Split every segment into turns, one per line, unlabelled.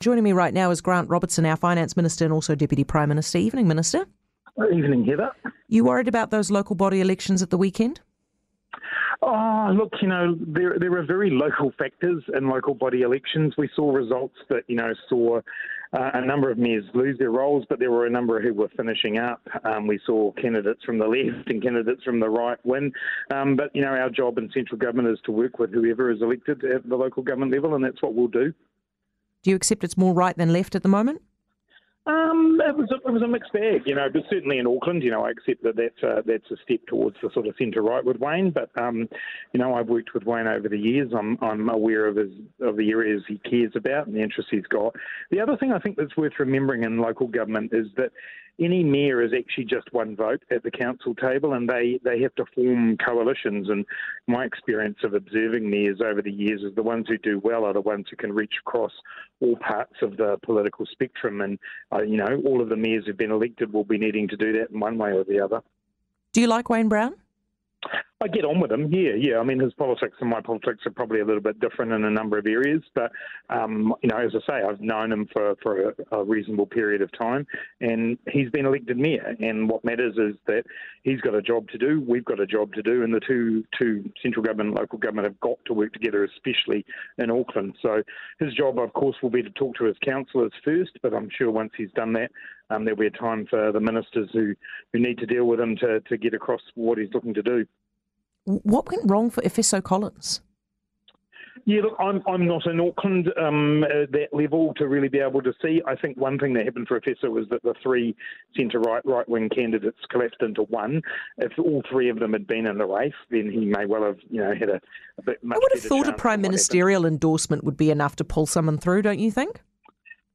Joining me right now is Grant Robertson, our Finance Minister and also Deputy Prime Minister. Evening, Minister.
Evening, Heather.
You worried about those local body elections at the weekend?
Oh, look, you know, there, there are very local factors in local body elections. We saw results that, you know, saw uh, a number of mayors lose their roles, but there were a number who were finishing up. Um, we saw candidates from the left and candidates from the right win. Um, but, you know, our job in central government is to work with whoever is elected at the local government level, and that's what we'll do.
Do you accept it's more right than left at the moment?
Um, it was a, it was a mixed bag, you know. But certainly in Auckland, you know, I accept that that's a, that's a step towards the sort of centre right with Wayne. But um, you know, I've worked with Wayne over the years. I'm I'm aware of his of the areas he cares about and the interests he's got. The other thing I think that's worth remembering in local government is that any mayor is actually just one vote at the council table, and they, they have to form coalitions. And my experience of observing mayors over the years is the ones who do well are the ones who can reach across all parts of the political spectrum. And, uh, you know, all of the mayors who've been elected will be needing to do that in one way or the other.
Do you like Wayne Brown?
I get on with him. Yeah, yeah. I mean, his politics and my politics are probably a little bit different in a number of areas, but um, you know, as I say, I've known him for for a, a, reasonable period of time, and he's been elected mayor. And what matters is that he's got a job to do. We've got a job to do, and the two two central government and local government have got to work together, especially in Auckland. So his job, of course, will be to talk to his councillors first. But I'm sure once he's done that, um, there'll be a time for the ministers who who need to deal with him to to get across what he's looking to do.
What went wrong for Efeso Collins?
Yeah, look, I'm I'm not in Auckland um, at that level to really be able to see. I think one thing that happened for Efeso was that the three centre right right wing candidates collapsed into one. If all three of them had been in the race, then he may well have you know had a, a bit. I
would have thought a prime ministerial endorsement would be enough to pull someone through, don't you think?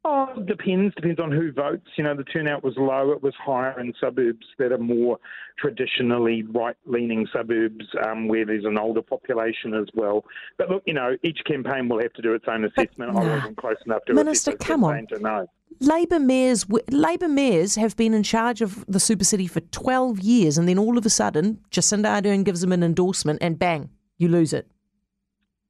Oh, depends. Depends on who votes. You know, the turnout was low. It was higher in suburbs that are more traditionally right-leaning suburbs, um, where there's an older population as well. But look, you know, each campaign will have to do its own assessment. I wasn't close enough to
Minister, come on.
to know.
Labor mayors, Labor mayors have been in charge of the super city for 12 years, and then all of a sudden, Jacinda Ardern gives them an endorsement, and bang, you lose it.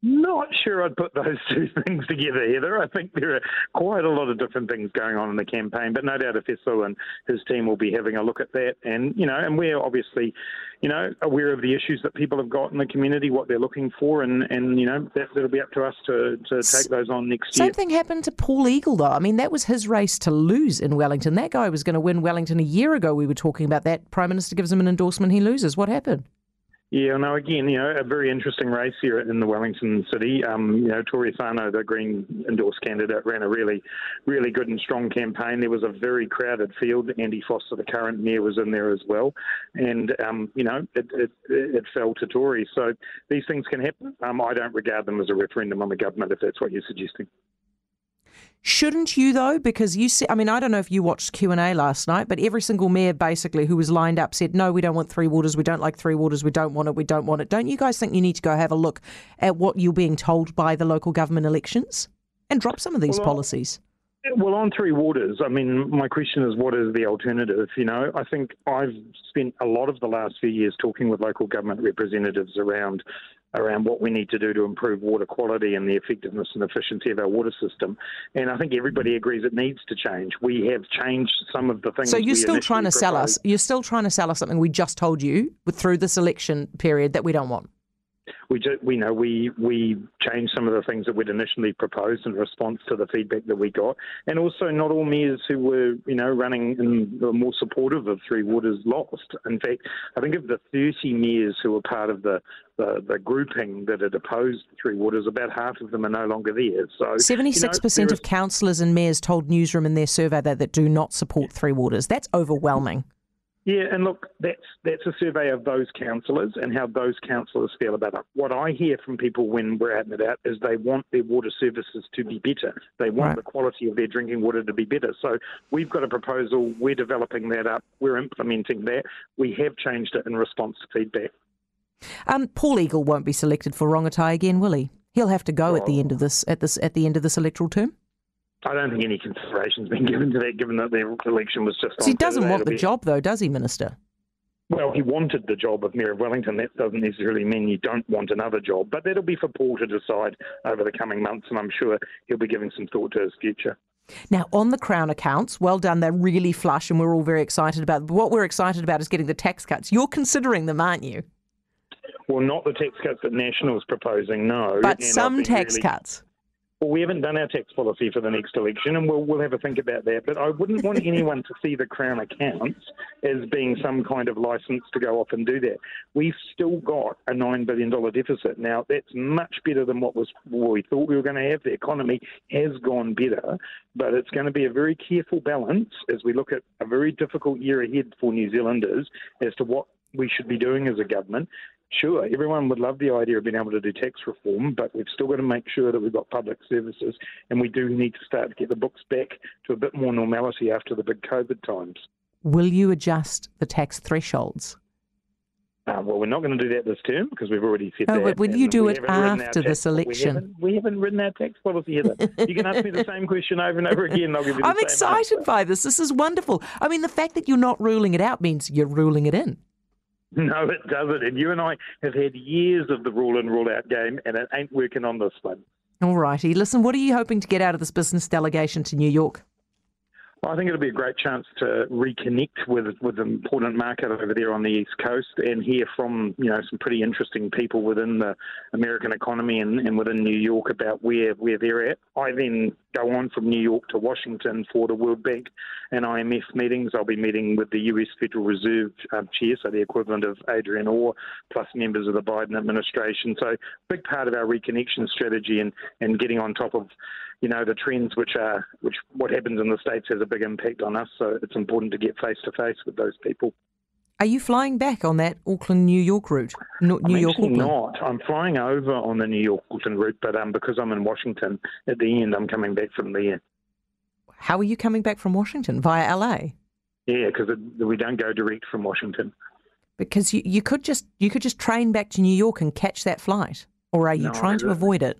Not sure I'd put those two things together, Heather. I think there are quite a lot of different things going on in the campaign, but no doubt Efeso and his team will be having a look at that. And, you know, and we're obviously, you know, aware of the issues that people have got in the community, what they're looking for, and, and you know, that, will be up to us to, to take those on next
year.
Same
thing happened to Paul Eagle, though. I mean, that was his race to lose in Wellington. That guy was going to win Wellington a year ago. We were talking about that. Prime Minister gives him an endorsement, he loses. What happened?
Yeah, no, again, you know, a very interesting race here in the Wellington city. Um, you know, Tory Whanau, the Green endorsed candidate, ran a really, really good and strong campaign. There was a very crowded field. Andy Foster, the current mayor, was in there as well. And, um, you know, it, it, it, fell to Tory. So these things can happen. Um, I don't regard them as a referendum on the government, if that's what you're suggesting.
Shouldn't you though? Because you see, I mean, I don't know if you watched Q and A last night, but every single mayor basically who was lined up said, "No, we don't want three waters. We don't like three waters. We don't want it. We don't want it." Don't you guys think you need to go have a look at what you're being told by the local government elections and drop some of these well, policies?
Well, on Three Waters, I mean, my question is, what is the alternative? You know, I think I've spent a lot of the last few years talking with local government representatives around around what we need to do to improve water quality and the effectiveness and efficiency of our water system. And I think everybody agrees it needs to change. We have changed some of the things.
So you're still trying to proposed. sell us. You're still trying to sell us something we just told you through this election period that we don't want
we just, we know we we changed some of the things that we'd initially proposed in response to the feedback that we got, and also not all mayors who were you know running and were more supportive of Three Waters lost. In fact, I think of the 30 mayors who were part of the the, the grouping that had opposed Three Waters, about half of them are no longer there. So
76% you know, of councillors and mayors told Newsroom in their survey that, that do not support Three Waters. That's overwhelming.
Yeah, and look, that's that's a survey of those councillors and how those councillors feel about it. What I hear from people when we're out and about is they want their water services to be better. They want right. the quality of their drinking water to be better. So we've got a proposal. We're developing that up. We're implementing that. We have changed it in response to feedback.
Um, Paul Eagle won't be selected for Rongotai again, will he? He'll have to go at the end of this at this at the end of this electoral term.
I don't think any consideration's been given to that, given that the election was just.
So he doesn't want the be... job, though, does he, Minister?
well, he wanted the job of Mayor of Wellington. That doesn't necessarily mean you don't want another job, but that'll be for Paul to decide over the coming months, and I'm sure he'll be giving some thought to his future.
Now, on the Crown accounts, well done. They're really flush, and we're all very excited about. What we're excited about is getting the tax cuts. You're considering them, aren't you?
Well, not the tax cuts that National's proposing, no.
But some tax
really,
cuts.
Well, we haven't done our tax policy for the next election, and we'll, we'll have a think about that. But I wouldn't want anyone to see the Crown accounts as being some kind of license to go off and do that. We've still got a $9 billion deficit. Now, that's much better than what was what we thought we were going to have. The economy has gone better, but it's going to be a very careful balance as we look at a very difficult year ahead for New Zealanders as to what we should be doing as a government sure, everyone would love the idea of being able to do tax reform, but we've still got to make sure that we've got public services, and we do need to start to get the books back to a bit more normality after the big COVID times.
Will you adjust the tax thresholds?
Uh, well, we're not going to do that this term because we've already said
oh,
that.
but will you do it after this election?
We haven't, we haven't, written our tax policy either. you can ask me the same question over and over again. I'll give you
I'm excited
answer.
by this. This is wonderful. I mean, the fact that you're not ruling it out means you're ruling it in.
No, it doesn't. And you and I have had years of the rule in, rule out game, and it ain't working on this one.
All righty. Listen, what are you hoping to get out of this business delegation to New York?
Well, I think it'll be a great chance to reconnect with with an important market over there on the east coast and hear from you know some pretty interesting people within the American economy and, and within New York about where where they're at. I then go on from New York to Washington for the World Bank and IMF meetings. I'll be meeting with the US Federal Reserve um, chair, so the equivalent of Adrian Orr, plus members of the Biden administration. So, big part of our reconnection strategy and, and getting on top of you know the trends which are which what happens in the states has a big impact on us. So it's important to get face to face with those people.
Are you flying back on that Auckland New York route? New
I'm
York Auckland?
not. I'm flying over on the New York Auckland route, but um, because I'm in Washington at the end, I'm coming back from there.
How are you coming back from Washington via LA?
Yeah, because we don't go direct from Washington.
Because you, you could just you could just train back to New York and catch that flight, or are you
No,
trying to avoid it?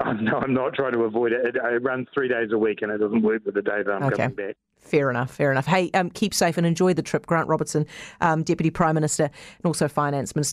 I'm, no, I'm not trying to avoid it. it. It runs three days a week, and it doesn't work with the day that I'm
Okay.
coming back.
Fair enough, fair enough. Hey, um, keep safe and enjoy the trip. Grant Robertson, um, Deputy Prime Minister and also Finance Minister.